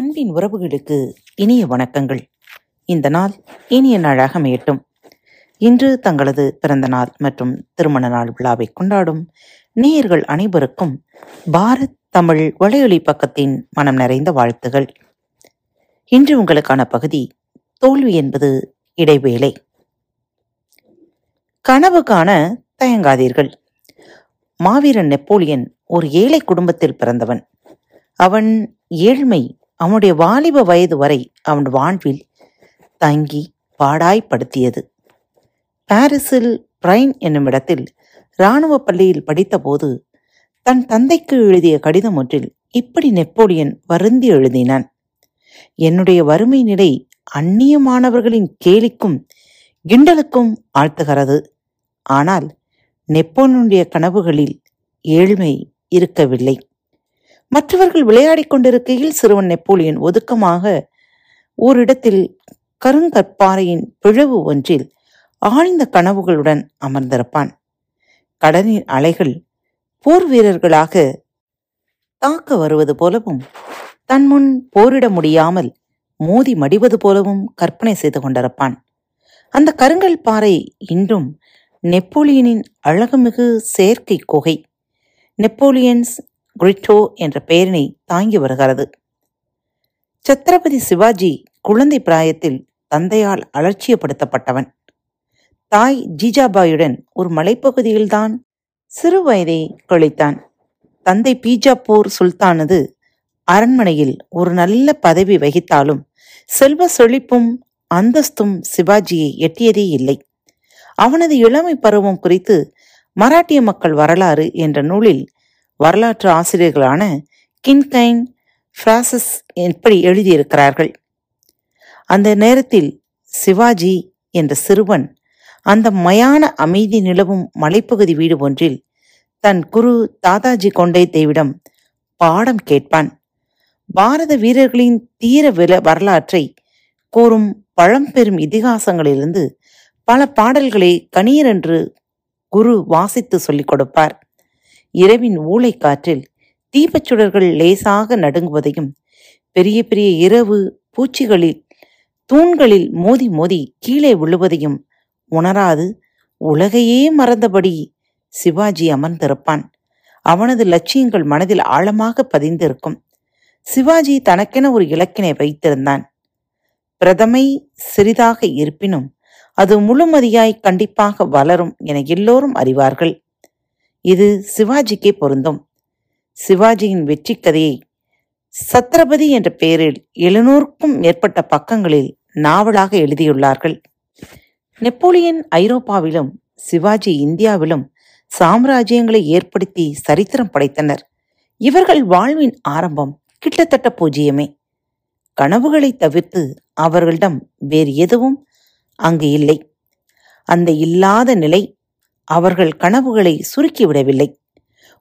அன்பின் உறவுகளுக்கு இனிய வணக்கங்கள். இந்த நாள் இனிய நாளாக அமையட்டும். இன்று தங்களது பிறந்த நாள் மற்றும் திருமண நாள் விழாவை கொண்டாடும் நேயர்கள் அனைவருக்கும் பாரத் தமிழ் வலையொலி பக்கத்தின் மனம் நிறைந்த வாழ்த்துகள். இன்று உங்களுக்கான பகுதி தோல்வி என்பது இடைவேளை. கனவு காண தயங்காதீர்கள். மாவீரன் நெப்போலியன் ஒரு ஏழை குடும்பத்தில் பிறந்தவன். அவன் ஏழ்மை அவனுடைய வாலிப வயது வரை அவன் வாழ்வில் தங்கி பாடாய்ப்படுத்தியது. பாரிஸில் பிரைன் என்னும் இடத்தில் இராணுவ பள்ளியில் படித்தபோது தன் தந்தைக்கு எழுதிய கடிதம் ஒன்றில் இப்படி நெப்போலியன் வருந்தி எழுதினான். என்னுடைய வறுமை நிலை அந்நிய மாணவர்களின் கேலிக்கும் கிண்டலுக்கும் ஆழ்த்துகிறது. ஆனால் நெப்போலியனுடைய கனவுகளில் ஏழ்மை இருக்கவில்லை. மற்றவர்கள் விளையாடிக் கொண்டிருக்கையில் சிறுவன் நெப்போலியன் ஒதுக்கமாக ஓரிடத்தில் கருங்கற்பாறையின் பிளவு ஒன்றில் ஆழ்ந்த கனவுகளுடன் அமர்ந்திருப்பான். கடலின் அலைகள் போர் வீரர்களாக தாக்க வருவது போலவும் தன் முன் போரிட முடியாமல் மோதி மடிவது போலவும் கற்பனை செய்து கொண்டிருப்பான். அந்த கருங்கல் பாறை இன்றும் நெப்போலியனின் அழகுமிகு செயற்கை குகை. நெப்போலியன்ஸ் கிரிட்டோ என்ற பெயரினை தாங்கி வருகிறது. சத்ரபதி சிவாஜி குழந்தை பிராயத்தில் தந்தையால் அலட்சியப்படுத்தப்பட்டவன். தாய் ஜிஜாபாயுடன் ஒரு மலைப்பகுதியில்தான் சிறு வயதை கழித்தான். தந்தை பீஜாப்பூர் சுல்தானது அரண்மனையில் ஒரு நல்ல பதவி வகித்தாலும் செல்வ செழிப்பும் அந்தஸ்தும் சிவாஜியை எட்டியதே இல்லை. அவனது இளமை பருவம் குறித்து மராட்டிய மக்கள் வரலாறு என்ற நூலில் வரலாற்று ஆசிரியர்களான கின்கைன் பிராசஸ் எப்படி எழுதியிருக்கிறார்கள். அந்த நேரத்தில் சிவாஜி என்ற சிறுவன் அந்த மயான அமைதி நிலவும் மலைப்பகுதி வீடு ஒன்றில் தன் குரு தாதாஜி கொண்டைத்தேவிடம் பாடம் கேட்பான். பாரத வீரர்களின் தீர வில வரலாற்றை கூறும் பழம்பெரும் இதிகாசங்களிலிருந்து பல பாடல்களை கணீரென்று குரு வாசித்து சொல்லிக் கொடுப்பார். இரவின் ஊளை காற்றில் தீபச்சுடர்கள் லேசாக நடுங்குவதையும் பெரிய பெரிய இரவு பூச்சிகளில் தூண்களில் மோதி மோதி கீழே விழுவதையும் உணராது உலகையே மறந்தபடி சிவாஜி அமர்ந்திருப்பான். அவனது லட்சியங்கள் மனதில் ஆழமாக பதிந்திருக்கும். சிவாஜி தனக்கென ஒரு இலக்கினை வைத்திருந்தான். பிரதமை சிறிதாக இருப்பினும் அது முழுமதியாய் கண்டிப்பாக வளரும் என எல்லோரும் அறிவார்கள். இது சிவாஜிக்கே பொருந்தும். சிவாஜியின் வெற்றி கதையை சத்ரபதி என்ற பெயரில் எழுநூறுக்கும் மேற்பட்ட பக்கங்களில் நாவலாக எழுதியுள்ளார்கள். நெப்போலியன் ஐரோப்பாவிலும் சிவாஜி இந்தியாவிலும் சாம்ராஜ்யங்களை ஏற்படுத்தி சரித்திரம் படைத்தனர். இவர்கள் வாழ்வின் ஆரம்பம் கிட்டத்தட்ட பூஜ்ஜியமே. கனவுகளை தவிர்த்து அவர்களிடம் வேறு எதுவும் அங்கு இல்லை. அந்த இல்லாத நிலை அவர்கள் கனவுகளை சுருக்கிவிடவில்லை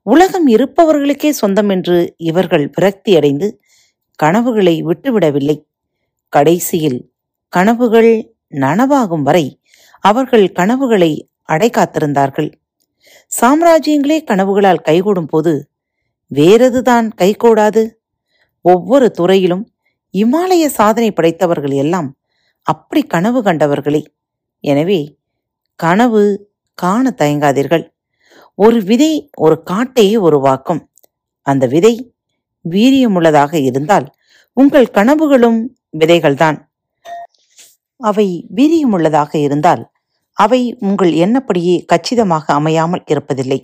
உலகம் இருப்பவர்களுக்கே சொந்தம் என்று இவர்கள் விரக்தியடைந்து கனவுகளை விட்டுவிடவில்லை கடைசியில் கனவுகள் நனவாகும் வரை அவர்கள் கனவுகளை அடைகாத்திருந்தார்கள் சாம்ராஜ்யங்களே கனவுகளால் கைகூடும் போது வேறெதுதான் கைகூடாது? ஒவ்வொரு துறையிலும் இமாலய சாதனை படைத்தவர்கள் எல்லாம் அப்படி கனவு கண்டவர்களே. எனவே கனவு காண தயங்காதீர்கள். ஒரு விதை ஒரு காட்டையே உருவாக்கும். அந்த விதை வீரியமுள்ளதாக இருந்தால் உங்கள் கனவுகளும் விதைகள்தான். அவை வீரியமுள்ளதாக இருந்தால் அவை உங்கள் எண்ணப்படியே கச்சிதமாக அமையாமல் இருப்பதில்லை.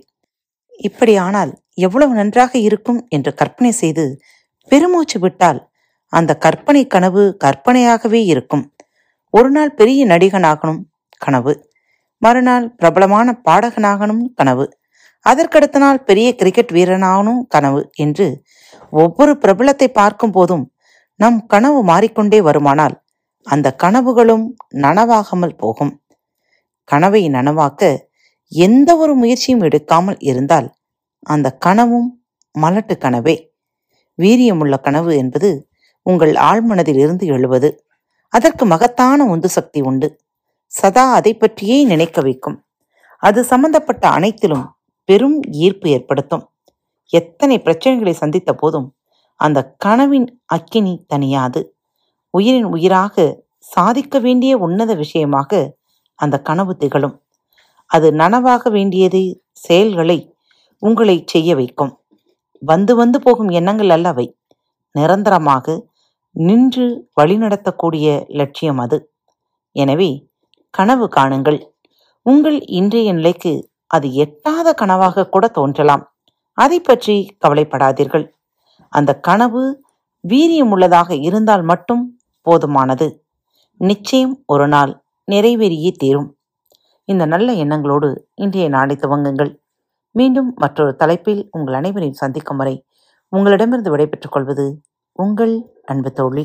இப்படியானால் எவ்வளவு நன்றாக இருக்கும் என்று கற்பனை செய்து பெருமூச்சு விட்டால் அந்த கற்பனை கனவு கற்பனையாகவே இருக்கும். ஒரு நாள் பெரிய நடிகனாகணும் கனவு. மறுநாள் பிரபலமான பாடகனாகணும் கனவு. அதற்கடுத்த நாள் பெரிய கிரிக்கெட் வீரனாகணும் கனவு என்று ஒவ்வொரு பிரபலத்தை பார்க்கும் போதும் நம் கனவு மாறிக்கொண்டே வருமானால் அந்த கனவுகளும் நனவாகாமல் போகும். கனவை நனவாக்க எந்த ஒரு முயற்சியும் எடுக்காமல் இருந்தால் அந்த கனவும் மலட்டு கனவே. வீரியமுள்ள கனவு என்பது உங்கள் ஆழ்மனதில் இருந்து எழுவது. அதற்கு மகத்தான உந்து சக்தி உண்டு. சதா அதை பற்றியே நினைக்க வைக்கும். அது சம்பந்தப்பட்ட அனைத்திலும் பெரும் ஈர்ப்பு ஏற்படுத்தும். எத்தனை பிரச்சனைகளை சந்தித்த போதும் அந்த கனவின் அக்கினி தனியாது. உயிரின் உயிராக சாதிக்க வேண்டிய உன்னத விஷயமாக அந்த கனவு திகழும். அது நனவாக வேண்டியது செயல்களை உங்களை செய்ய வைக்கும். வந்து வந்து போகும் எண்ணங்கள் அல்ல அவை நிரந்தரமாக நின்று வழிநடத்தக்கூடிய லட்சியம் அது. எனவே கனவு காணுங்கள். உங்கள் இன்றைய நிலைக்கு அது எட்டாத கனவாக கூட தோன்றலாம். அதை பற்றி கவலைப்படாதீர்கள். அந்த கனவு வீரியமுள்ளதாக இருந்தால் மட்டும் போதுமானது. நிச்சயம் ஒரு நாள் நிறைவேறியே தீரும். இந்த நல்ல எண்ணங்களோடு இன்றைய நாளை துவங்குங்கள். மீண்டும் மற்றொரு தலைப்பில் உங்கள் அனைவரையும் சந்திக்கும் வரை உங்களிடமிருந்து விடைபெற்றுக் கொள்வது உங்கள் அன்பு தோழி.